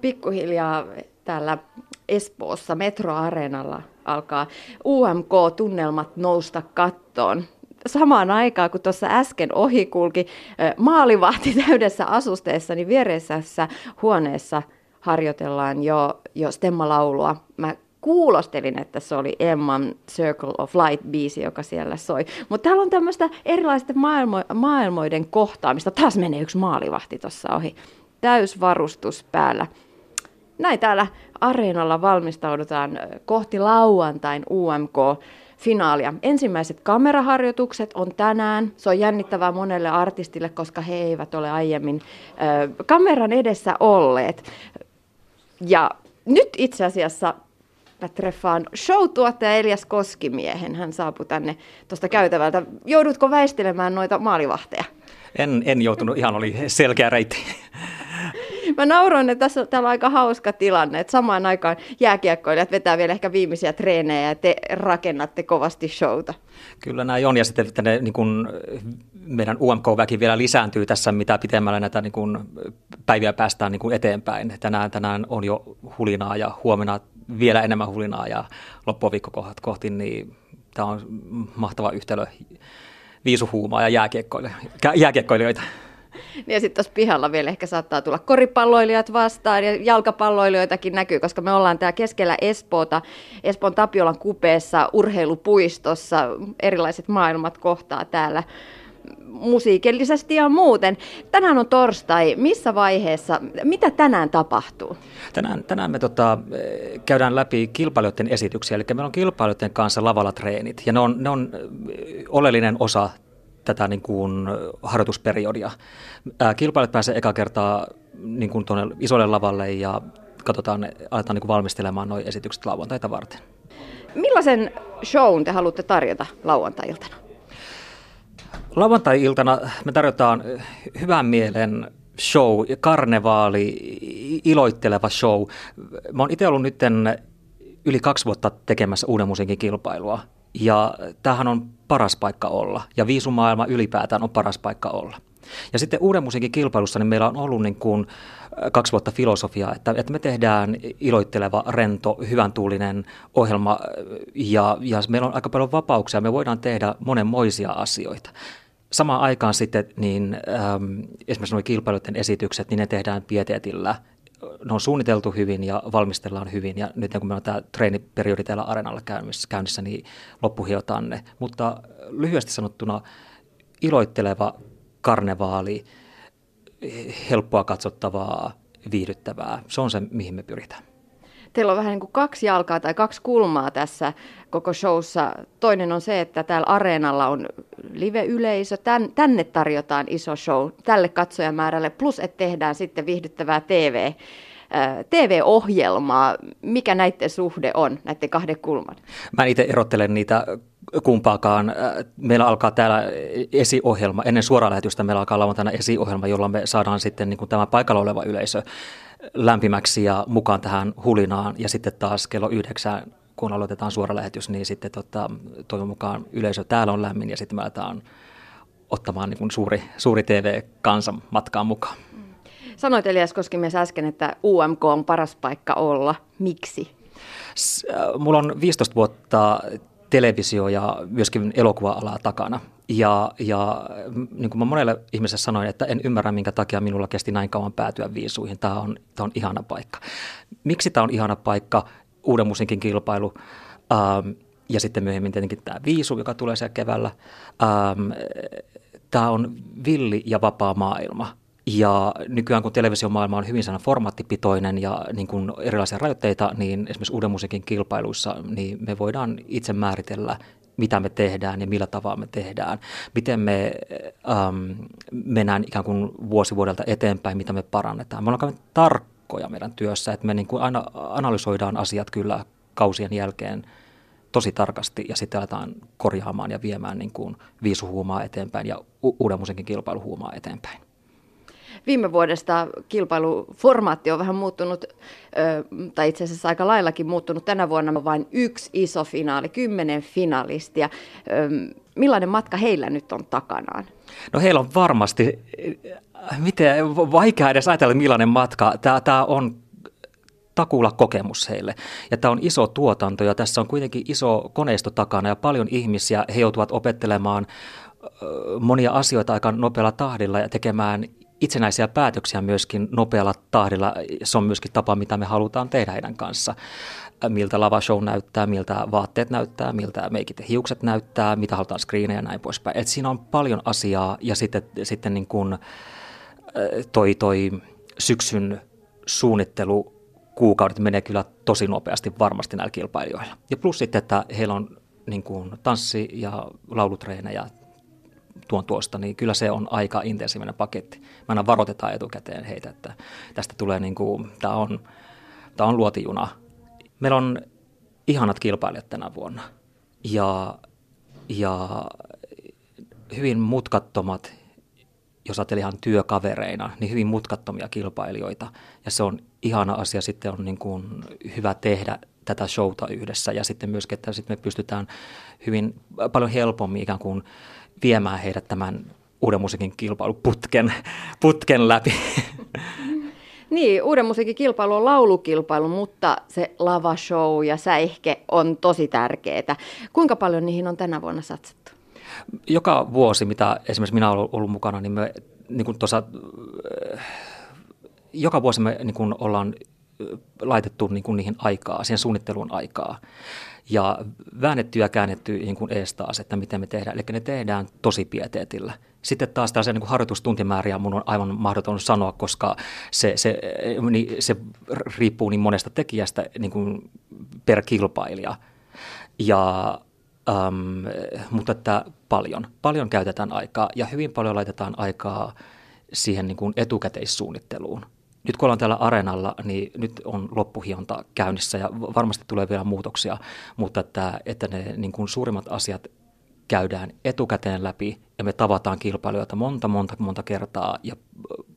pikkuhiljaa täällä Espoossa metroareenalla alkaa UMK-tunnelmat nousta kattoon. Samaan aikaan, kun tuossa äsken ohi kulki maalivahti täydessä asusteessa, niin viereisessä huoneessa harjoitellaan jo, jo stemmalaulua. Mä kuulostelin, että se oli Emman Circle of Light-biisi, joka siellä soi. Mutta täällä on tämmöistä erilaisten maailmo- maailmoiden kohtaamista. Taas menee yksi maalivahti tuossa ohi. Täysvarustus päällä. Näin täällä areenalla valmistaudutaan kohti lauantain UMK finaalia. Ensimmäiset kameraharjoitukset on tänään. Se on jännittävää monelle artistille, koska he eivät ole aiemmin ö, kameran edessä olleet. Ja nyt itse asiassa mä treffaan show-tuottaja Elias Koskimiehen. Hän saapui tänne tuosta käytävältä. Joudutko väistelemään noita maalivahteja? En, en joutunut, ihan oli selkeä reitti. Mä nauroin, että tässä täällä on aika hauska tilanne, että samaan aikaan jääkiekkoilijat vetää vielä ehkä viimeisiä treenejä ja te rakennatte kovasti showta. Kyllä näin on ja sitten tänne, niin kun, meidän UMK-väki vielä lisääntyy tässä, mitä pitemmällä näitä niin kun, päiviä päästään niin kun eteenpäin. Tänään, tänään on jo hulinaa ja huomenna vielä enemmän hulinaa ja loppuviikko kohti, niin tämä on mahtava yhtälö viisuhuumaa ja jääkiekkoilijoita. Ja sitten tuossa pihalla vielä ehkä saattaa tulla koripalloilijat vastaan ja jalkapalloilijoitakin näkyy, koska me ollaan täällä keskellä Espoota, Espoon Tapiolan kupeessa, urheilupuistossa, erilaiset maailmat kohtaa täällä musiikillisesti ja muuten. Tänään on torstai. Missä vaiheessa, mitä tänään tapahtuu? Tänään, tänään me tota, käydään läpi kilpailijoiden esityksiä, eli meillä on kilpailijoiden kanssa lavalla treenit, ja ne on, ne on oleellinen osa tätä niin kuin harjoitusperiodia. Kilpailijat pääsee eka kertaa niin kuin tuonne isolle lavalle ja katsotaan, aletaan niin kuin valmistelemaan nuo esitykset lauantaita varten. Millaisen shown te haluatte tarjota lauantai-iltana? Lauantai-iltana me tarjotaan hyvän mielen show, karnevaali, iloitteleva show. Mä oon itse ollut nyt yli kaksi vuotta tekemässä uuden musiikin kilpailua ja tämähän on paras paikka olla ja viisumaailma ylipäätään on paras paikka olla. Ja sitten uuden musiikin kilpailussa niin meillä on ollut niin kuin kaksi vuotta filosofiaa, että, että me tehdään iloitteleva, rento, hyvän tuulinen ohjelma ja, ja meillä on aika paljon vapauksia. Me voidaan tehdä monenmoisia asioita. Samaan aikaan sitten niin, ähm, esimerkiksi nuo kilpailuiden esitykset, niin ne tehdään pieteetillä ne on suunniteltu hyvin ja valmistellaan hyvin ja nyt kun meillä on tämä treeniperiodi täällä areenalla käynnissä, niin loppuhiotaan ne. Mutta lyhyesti sanottuna iloitteleva karnevaali, helppoa katsottavaa, viihdyttävää, se on se, mihin me pyritään teillä on vähän niin kuin kaksi jalkaa tai kaksi kulmaa tässä koko showssa. Toinen on se, että täällä areenalla on live-yleisö, Tän, tänne tarjotaan iso show tälle katsojamäärälle, plus että tehdään sitten viihdyttävää TV. TV-ohjelmaa, mikä näiden suhde on, näiden kahden kulman? Mä itse erottelen niitä kumpaakaan. Meillä alkaa täällä esiohjelma, ennen suoraa lähetystä meillä alkaa lauantaina esiohjelma, jolla me saadaan sitten niin kuin tämä paikalla oleva yleisö lämpimäksi ja mukaan tähän hulinaan. Ja sitten taas kello yhdeksän, kun aloitetaan suora lähetys, niin sitten tota, toivon mukaan yleisö täällä on lämmin ja sitten me aletaan ottamaan niin kuin suuri, suuri TV-kansa matkaan mukaan. Sanoit Elias Koskimies äsken, että UMK on paras paikka olla. Miksi? Mulla on 15 vuotta televisio- ja myöskin elokuva-alaa takana. Ja, ja niin kuin mä monelle ihmiselle sanoin, että en ymmärrä, minkä takia minulla kesti näin kauan päätyä viisuihin. Tämä on, tämä on ihana paikka. Miksi tämä on ihana paikka? Uuden musiikin kilpailu. Ähm, ja sitten myöhemmin tietenkin tämä viisu, joka tulee siellä keväällä. Ähm, tämä on villi ja vapaa maailma. Ja nykyään kun televisiomaailma on hyvin formaattipitoinen ja niin kuin erilaisia rajoitteita, niin esimerkiksi uuden musiikin kilpailuissa niin me voidaan itse määritellä, mitä me tehdään ja millä tavalla me tehdään. Miten me ähm, mennään ikään kuin vuosi vuodelta eteenpäin, mitä me parannetaan. Me ollaan tarkkoja meidän työssä, että me niin kuin aina analysoidaan asiat kyllä kausien jälkeen tosi tarkasti ja sitten aletaan korjaamaan ja viemään niin kuin viisuhuumaa eteenpäin ja u- uuden musiikin kilpailuhuumaa eteenpäin viime vuodesta kilpailuformaatti on vähän muuttunut, tai itse asiassa aika laillakin muuttunut. Tänä vuonna on vain yksi iso finaali, kymmenen finalistia. Millainen matka heillä nyt on takanaan? No heillä on varmasti, miten, vaikea edes ajatella millainen matka. Tämä, tämä on takuulla kokemus heille. Ja tämä on iso tuotanto ja tässä on kuitenkin iso koneisto takana ja paljon ihmisiä. He joutuvat opettelemaan monia asioita aika nopealla tahdilla ja tekemään itsenäisiä päätöksiä myöskin nopealla tahdilla. Se on myöskin tapa, mitä me halutaan tehdä heidän kanssa. Miltä lavashow näyttää, miltä vaatteet näyttää, miltä meikit ja hiukset näyttää, mitä halutaan screenejä ja näin poispäin. Et siinä on paljon asiaa ja sitten, sitten niin kuin toi, toi syksyn suunnittelu kuukaudet menee kyllä tosi nopeasti varmasti näillä kilpailijoilla. Ja plus sitten, että heillä on niin kuin tanssi- ja laulutreenejä tuon tuosta, niin kyllä se on aika intensiivinen paketti. Mä aina varoitetaan etukäteen heitä, että tästä tulee niin kuin, tämä on, tämä on luotijuna. Meillä on ihanat kilpailijat tänä vuonna ja, ja hyvin mutkattomat, jos ajattelee ihan työkavereina, niin hyvin mutkattomia kilpailijoita. Ja se on ihana asia, sitten on niin kuin hyvä tehdä tätä showta yhdessä ja sitten myöskin, että sitten me pystytään hyvin paljon helpommin ikään kuin viemään heidät tämän uuden musiikin kilpailuputken putken läpi. Niin, uuden musiikin kilpailu on laulukilpailu, mutta se lavashow ja säihke on tosi tärkeää. Kuinka paljon niihin on tänä vuonna satsattu? Joka vuosi, mitä esimerkiksi minä olen ollut mukana, niin me niin kuin tuossa, joka vuosi me niin kuin ollaan laitettu niin kuin niihin aikaa, siihen suunnitteluun aikaa ja väännetty ja käännetty niin kuin ees taas, että miten me tehdään. Eli ne tehdään tosi pieteetillä. Sitten taas tällaisia niin harjoitustuntimääriä mun on aivan mahdoton sanoa, koska se, se, niin, se riippuu niin monesta tekijästä niin kuin per kilpailija. Ja, äm, mutta että paljon, paljon käytetään aikaa ja hyvin paljon laitetaan aikaa siihen niin kuin etukäteissuunnitteluun nyt kun ollaan täällä areenalla, niin nyt on loppuhionta käynnissä ja varmasti tulee vielä muutoksia, mutta että, että ne niin kuin suurimmat asiat käydään etukäteen läpi ja me tavataan kilpailijoita monta, monta, monta kertaa ja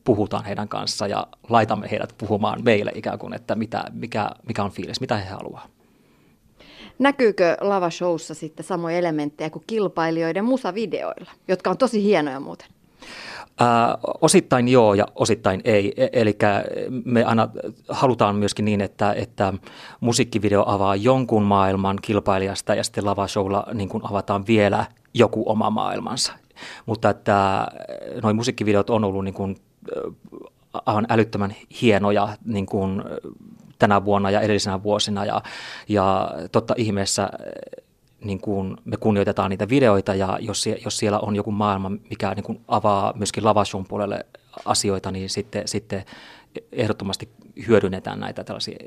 puhutaan heidän kanssa ja laitamme heidät puhumaan meille ikään kuin, että mitä, mikä, mikä on fiilis, mitä he haluaa. Näkyykö lavashowssa sitten samoja elementtejä kuin kilpailijoiden musavideoilla, jotka on tosi hienoja muuten? Ää, osittain joo ja osittain ei. E- Eli me aina halutaan myöskin niin, että, että musiikkivideo avaa jonkun maailman kilpailijasta ja sitten lavashowlla niin kuin avataan vielä joku oma maailmansa. Mutta että noin musiikkivideot on ollut niin kuin, aivan älyttömän hienoja niin kuin tänä vuonna ja edellisenä vuosina ja, ja totta ihmeessä niin kuin me kunnioitetaan niitä videoita ja jos, jos siellä on joku maailma, mikä niin kuin avaa myöskin lavashun puolelle asioita, niin sitten, sitten ehdottomasti hyödynnetään näitä tällaisia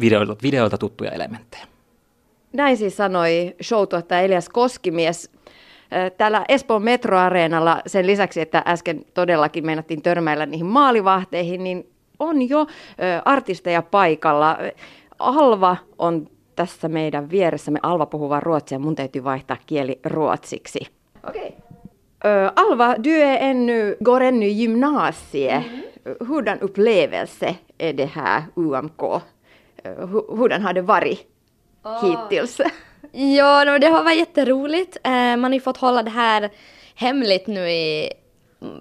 videoilta, videoilta tuttuja elementtejä. Näin siis sanoi showtuottaja Elias Koskimies. Täällä Espoon metroareenalla sen lisäksi, että äsken todellakin meinattiin törmäillä niihin maalivahteihin, niin on jo artisteja paikalla. Alva on tässä meidän vieressämme Alva puhuu vaan ruotsia, mun täytyy vaihtaa kieli ruotsiksi. Okei. Okay. Uh, Alva, du är ännu, går ännu gymnasie. Mm. Hurdan upplevelse är det här UMK? Uh, hurdan har det varit oh. hittills? ja, det har varit jätteroligt. Uh, man har ju fått hålla det här hemligt nu i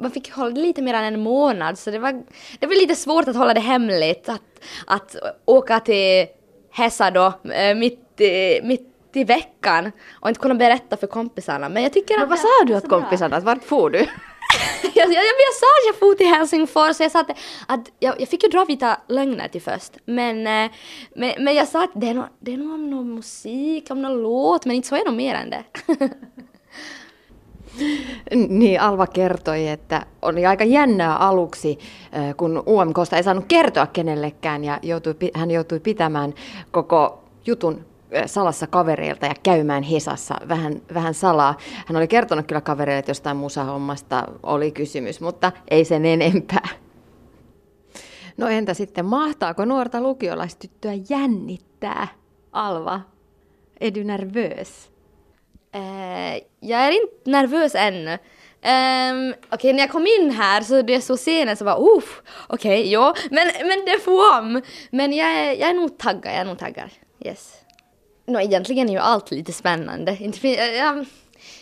man fick hålla det lite mer än en månad så det var, det var lite svårt att hålla det hemligt. Att, att åka till Hesa då, eh, mitt i, mitt i veckan och inte kunna berätta för kompisarna. Men jag tycker Men att... vad sa du åt kompisarna? Vart får du? jag, jag, jag, sa att jag for till Helsingfors så jag sa att, att jag, jag fick ju dra vita lögner till först. Men, eh, men, men jag sa att det är nog det är nog om någon musik, om någon låt, men inte så är nog mer än det. Niin, Alva kertoi, että oli aika jännää aluksi, kun UMKsta ei saanut kertoa kenellekään ja joutui, hän joutui pitämään koko jutun salassa kavereilta ja käymään Hesassa vähän, vähän salaa. Hän oli kertonut kyllä kavereille, että jostain musahommasta oli kysymys, mutta ei sen enempää. No entä sitten, mahtaako nuorta lukiolaistyttöä jännittää? Alva, är du nervös? Eh, jag är inte nervös ännu. Um, ehm, okej, okay, när jag kom in här så det så scenen så var uff, okej, okay, ja, men, men det får om. Men jag är, jag är nog taggad, jag är nog taggad. Yes. No, egentligen är ju allt lite spännande. Inte, eh, ja,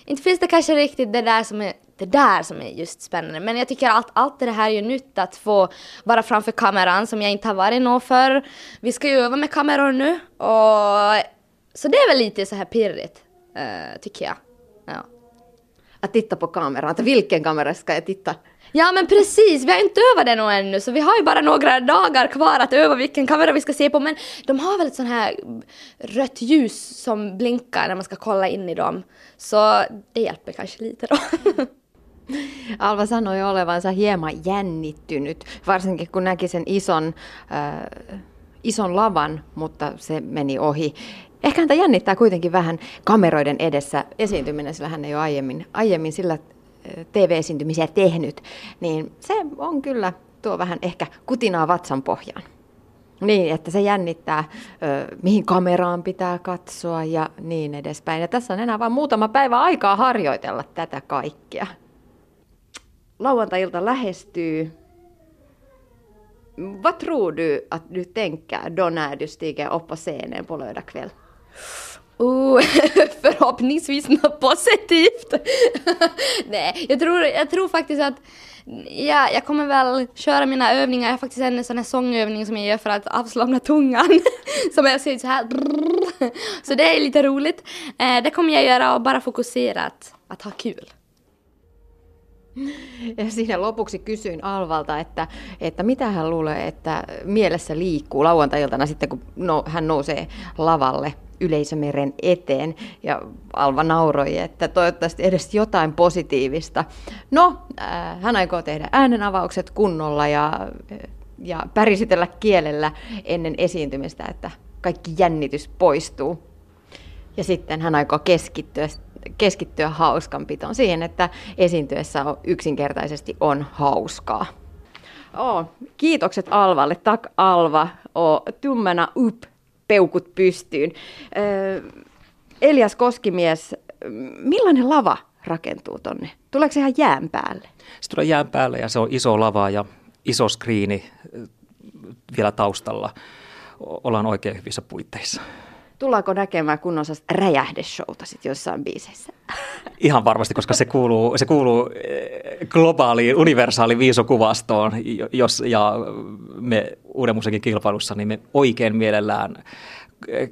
inte finns det kanske riktigt det där som är det där som är just spännande. Men jag tycker att allt det här är ju nytt att få vara framför kameran som jag inte har varit nå för. Vi ska ju öva med kameror nu och så det är väl lite så här pirrigt, uh, tycker jag. Ja. Att titta på kameran, att vilken kamera ska jag titta? Ja men precis, vi har inte övat det nog ännu så vi har ju bara några dagar kvar att öva vilken kamera vi ska se på men de har väl ett sånt här rött ljus som blinkar när man ska kolla in i dem. Så det hjälper kanske lite då. Alva sanoi olevansa hieman jännittynyt, varsinkin kun näki sen ison, äh, ison lavan, mutta se meni ohi. Ehkä häntä jännittää kuitenkin vähän kameroiden edessä esiintyminen, sillä hän ei ole aiemmin, aiemmin sillä TV-esiintymisiä tehnyt, niin se on kyllä tuo vähän ehkä kutinaa vatsan pohjaan. Niin, että se jännittää, mihin kameraan pitää katsoa ja niin edespäin. Ja tässä on enää vain muutama päivä aikaa harjoitella tätä kaikkea. Lauantai-ilta lähestyy. Vad tror du att du tänker då när du stiger upp på scenen på lördag kväll? Oh, förhoppningsvis något positivt. Nej, jag tror, jag tror faktiskt att ja, jag kommer väl köra mina övningar. Jag har faktiskt en sån här sångövning som jag gör för att avslappna tungan. som jag ser så här. Så det är lite roligt. Eh, det kommer jag göra och bara fokusera att, att ha kul. Ja siinä lopuksi kysyin Alvalta, että, että mitä hän luulee, että mielessä liikkuu lauantai-iltana sitten, kun no, hän nousee lavalle yleisömeren eteen. Ja Alva nauroi, että toivottavasti edes jotain positiivista. No, äh, hän aikoo tehdä äänenavaukset kunnolla ja, ja pärisitellä kielellä ennen esiintymistä, että kaikki jännitys poistuu. Ja sitten hän aikoo keskittyä, keskittyä hauskanpitoon siihen, että esiintyessä on, yksinkertaisesti on hauskaa. Oh, kiitokset Alvalle. Tak Alva. Oh, tummena up peukut pystyyn. Elias Koskimies, millainen lava rakentuu tonne? Tuleeko se ihan jään päälle? Se tulee jään päälle ja se on iso lava ja iso skriini vielä taustalla. Ollaan oikein hyvissä puitteissa. Tullaanko näkemään kunnon räjähdeshowta sitten jossain biiseissä? Ihan varmasti, koska se kuuluu, se kuuluu eh, globaaliin, universaaliin viisokuvastoon, jos, ja me Uuden musiikin kilpailussa, niin me oikein mielellään eh,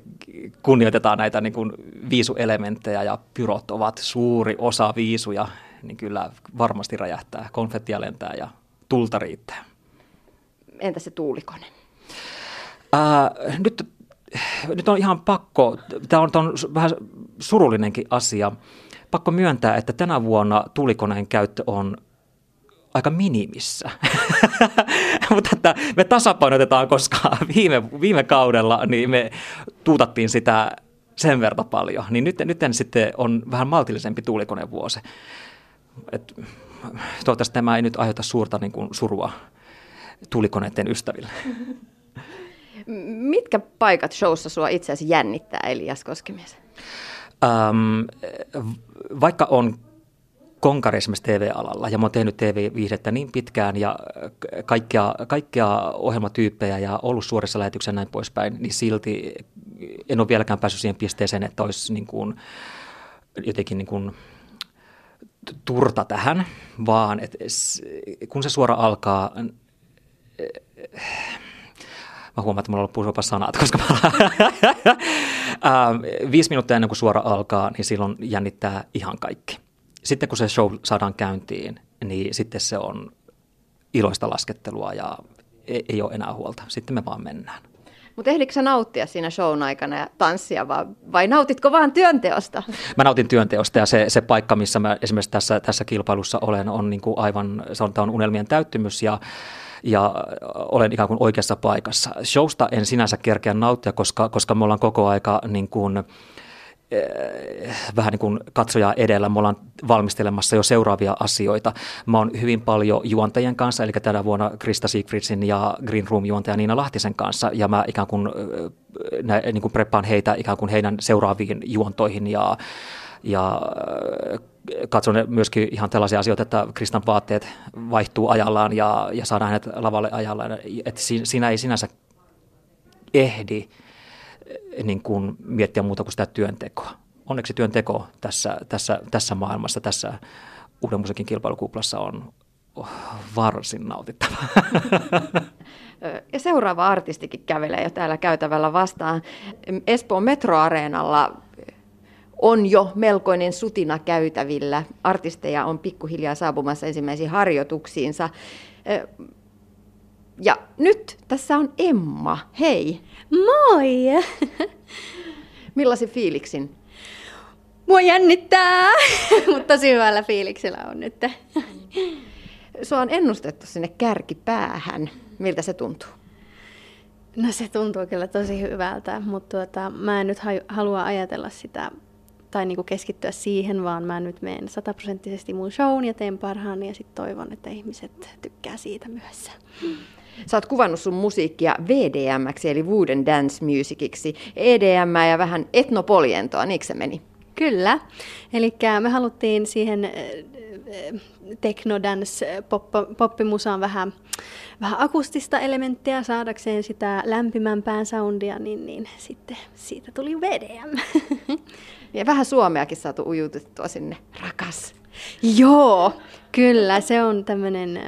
kunnioitetaan näitä niin kuin viisuelementtejä ja pyrot ovat suuri osa viisuja, niin kyllä varmasti räjähtää, konfettia lentää ja tulta riittää. Entä se tuulikone? Ää, nyt nyt on ihan pakko, tämä on, tämä on vähän surullinenkin asia, pakko myöntää, että tänä vuonna tulikoneen käyttö on aika minimissä. Mutta että me tasapainotetaan, koska viime, viime kaudella niin me tuutattiin sitä sen verran paljon. Niin nyt, nyt sitten on vähän maltillisempi tuulikonevuosi. Et, toivottavasti tämä ei nyt aiheuta suurta niin kuin, surua tuulikoneiden ystäville. Mitkä paikat showssa sua itse asiassa jännittää, Elias Koskimies? Ähm, vaikka on konkari esimerkiksi TV-alalla ja mä oon tehnyt TV-viihdettä niin pitkään ja kaikkia, kaikkia ohjelmatyyppejä ja ollut suorissa lähetyksissä näin poispäin, niin silti en ole vieläkään päässyt siihen pisteeseen, että olisi niin kuin, jotenkin niin kuin turta tähän, vaan että kun se suora alkaa, Mä huomaan, että mulla on loppuun sanat, koska mä, ähm, viisi minuuttia ennen kuin suora alkaa, niin silloin jännittää ihan kaikki. Sitten kun se show saadaan käyntiin, niin sitten se on iloista laskettelua ja ei, ei ole enää huolta. Sitten me vaan mennään. Mutta ehdikö sä nauttia siinä shown aikana ja tanssia vai, vai nautitko vaan työnteosta? Mä nautin työnteosta ja se, se paikka, missä mä esimerkiksi tässä, tässä kilpailussa olen, on niin kuin aivan, se on, on unelmien täyttymys ja ja olen ikään kuin oikeassa paikassa. Showsta en sinänsä kerkeä nauttia, koska, koska me ollaan koko aika niin kuin, vähän niin kuin katsojaa edellä. Me ollaan valmistelemassa jo seuraavia asioita. Mä oon hyvin paljon juontajien kanssa, eli tänä vuonna Krista Siegfriedsin ja Green Room juontaja Niina Lahtisen kanssa, ja mä ikään kuin, nä, niin kuin preppaan heitä ikään kuin heidän seuraaviin juontoihin ja, ja katson myöskin ihan tällaisia asioita, että Kristan vaatteet vaihtuu ajallaan ja, ja saadaan hänet lavalle ajallaan. Että siinä ei sinänsä ehdi eh, niin kuin miettiä muuta kuin sitä työntekoa. Onneksi työnteko tässä, tässä, tässä maailmassa, tässä uuden musiikin kilpailukuplassa on varsin nautittava. Ja seuraava artistikin kävelee jo täällä käytävällä vastaan. Espoon metroareenalla on jo melkoinen sutina käytävillä. Artisteja on pikkuhiljaa saapumassa ensimmäisiin harjoituksiinsa. Ja nyt tässä on Emma. Hei! Moi! Millaisin fiiliksin? Mua jännittää, mutta tosi hyvällä fiiliksellä on nyt. Sua on ennustettu sinne kärkipäähän. Miltä se tuntuu? No se tuntuu kyllä tosi hyvältä, mutta tuota, mä en nyt halua ajatella sitä tai niinku keskittyä siihen, vaan mä nyt menen sataprosenttisesti mun shown ja teen parhaani ja sitten toivon, että ihmiset tykkää siitä myös. Sä oot kuvannut sun musiikkia VDM, eli Wooden Dance Musiciksi, EDM ja vähän etnopolientoa, niin se meni? Kyllä, eli me haluttiin siihen teknodance poppimusaan vähän, vähän akustista elementtiä saadakseen sitä lämpimämpään soundia, niin, niin sitten siitä tuli VDM. Ja vähän suomeakin saatu ujutettua sinne. Rakas. Joo, kyllä. Se on tämmöinen...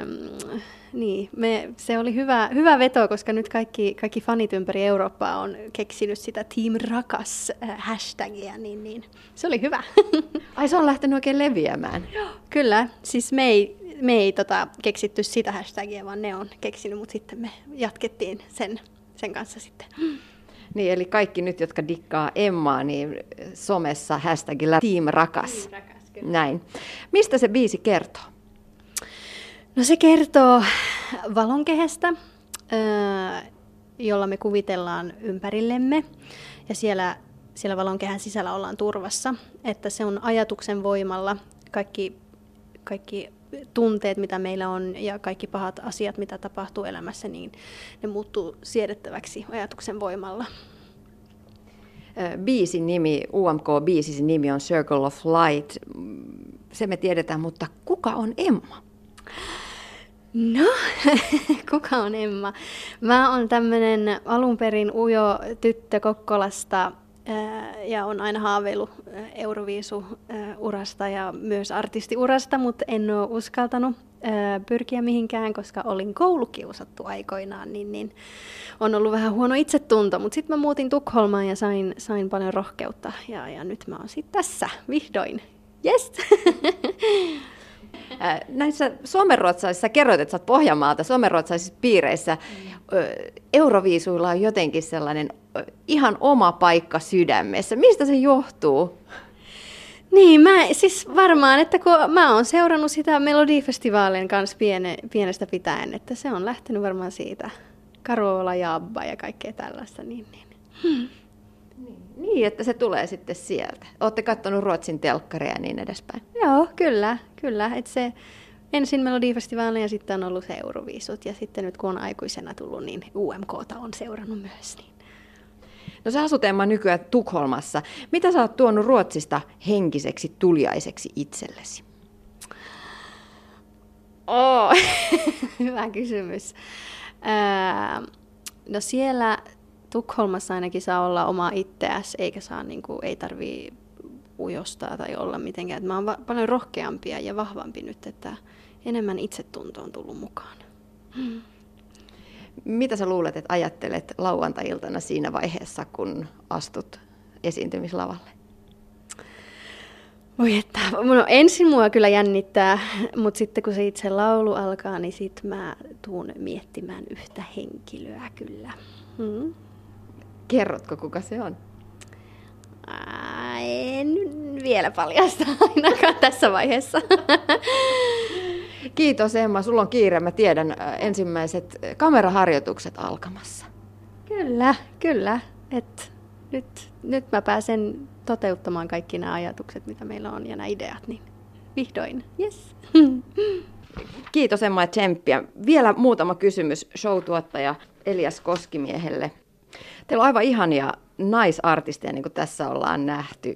Niin, me, se oli hyvä, hyvä veto, koska nyt kaikki, kaikki fanit ympäri Eurooppaa on keksinyt sitä Team Rakas äh, hashtagia, niin, niin se oli hyvä. Ai se on lähtenyt oikein leviämään. Kyllä, siis me ei, me ei tota, keksitty sitä hashtagia, vaan ne on keksinyt, mutta sitten me jatkettiin sen, sen kanssa sitten. Niin, eli kaikki nyt, jotka dikkaa Emmaa, niin somessa hashtagillä Team Rakas. Team Rakas kyllä. Näin. Mistä se biisi kertoo? No se kertoo valonkehestä, jolla me kuvitellaan ympärillemme. Ja siellä, siellä valonkehän sisällä ollaan turvassa. Että se on ajatuksen voimalla kaikki, kaikki tunteet, mitä meillä on ja kaikki pahat asiat, mitä tapahtuu elämässä, niin ne muuttuu siedettäväksi ajatuksen voimalla. Biisin nimi, UMK-biisin nimi on Circle of Light. Se me tiedetään, mutta kuka on Emma? No, kuka on Emma? Mä oon tämmönen alun perin ujo tyttö Kokkolasta ja on aina haaveillut Euroviisu-urasta ja myös artistiurasta, mutta en ole uskaltanut pyrkiä mihinkään, koska olin koulukiusattu aikoinaan, niin, niin on ollut vähän huono itsetunto. Mutta sitten mä muutin Tukholmaan ja sain, sain paljon rohkeutta ja, ja nyt mä oon sitten tässä vihdoin. Yes! Näissä suomenruotsalaisissa, kerroit, että sä oot Pohjanmaalta, suomenruotsalaisissa piireissä, Euroviisuilla on jotenkin sellainen ihan oma paikka sydämessä. Mistä se johtuu? Niin, mä, siis varmaan, että kun mä oon seurannut sitä Melodifestivaalien kanssa piene, pienestä pitäen, että se on lähtenyt varmaan siitä. Karola ja Abba ja kaikkea tällaista. Niin, niin. Hmm. Niin, että se tulee sitten sieltä. Olette katsonut Ruotsin telkkaria ja niin edespäin. Joo, kyllä, kyllä. Et se, ensin Melodifestivaali ja sitten on ollut se Euroviisut. Ja sitten nyt kun on aikuisena tullut, niin UMKta on seurannut myös. Niin. No sä asut Emma nykyään Tukholmassa. Mitä sä oot tuonut Ruotsista henkiseksi tuliaiseksi itsellesi? Oh, hyvä kysymys. Öö, no siellä Tukholmassa ainakin saa olla oma itseäsi, eikä saa, niin kuin, ei tarvii ujostaa tai olla mitenkään. Mä oon va- paljon rohkeampia ja vahvampi nyt, että enemmän itsetunto on tullut mukaan. Hmm. Mitä sä luulet, että ajattelet lauantai-iltana siinä vaiheessa, kun astut esiintymislavalle? Voi että, no ensin mua kyllä jännittää, mutta sitten kun se itse laulu alkaa, niin sit mä tuun miettimään yhtä henkilöä kyllä. Hmm. Kerrotko, kuka se on? En vielä paljasta ainakaan tässä vaiheessa. Kiitos Emma, sulla on kiire. Mä tiedän ensimmäiset kameraharjoitukset alkamassa. Kyllä, kyllä. Et nyt, nyt mä pääsen toteuttamaan kaikki nämä ajatukset, mitä meillä on ja nämä ideat, niin vihdoin, yes. Kiitos Emma ja tsemppiä. Vielä muutama kysymys showtuottaja Elias Koskimiehelle. Teillä on aivan ihania naisartisteja, niin kuin tässä ollaan nähty.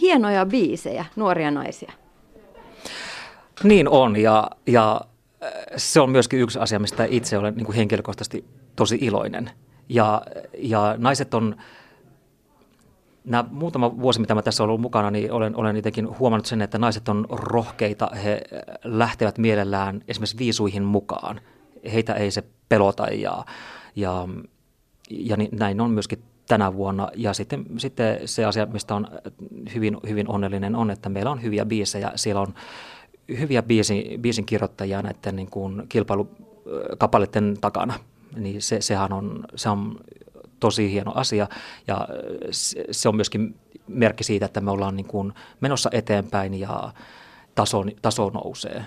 Hienoja biisejä, nuoria naisia. Niin on, ja, ja äh, se on myöskin yksi asia, mistä itse olen niin kuin henkilökohtaisesti tosi iloinen. Ja, ja naiset on nämä muutama vuosi, mitä mä tässä olen ollut mukana, niin olen, olen jotenkin huomannut sen, että naiset on rohkeita. He lähtevät mielellään esimerkiksi viisuihin mukaan. Heitä ei se pelota ja, ja, ja niin, näin on myöskin tänä vuonna. Ja sitten, sitten se asia, mistä on hyvin, hyvin onnellinen, on, että meillä on hyviä biisejä. Siellä on hyviä biisin, biisin kirjoittajia näiden niin kuin kilpailukapaleiden takana. Niin se, sehän on, se on tosi hieno asia ja se on myöskin merkki siitä, että me ollaan niin kuin menossa eteenpäin ja taso, taso nousee.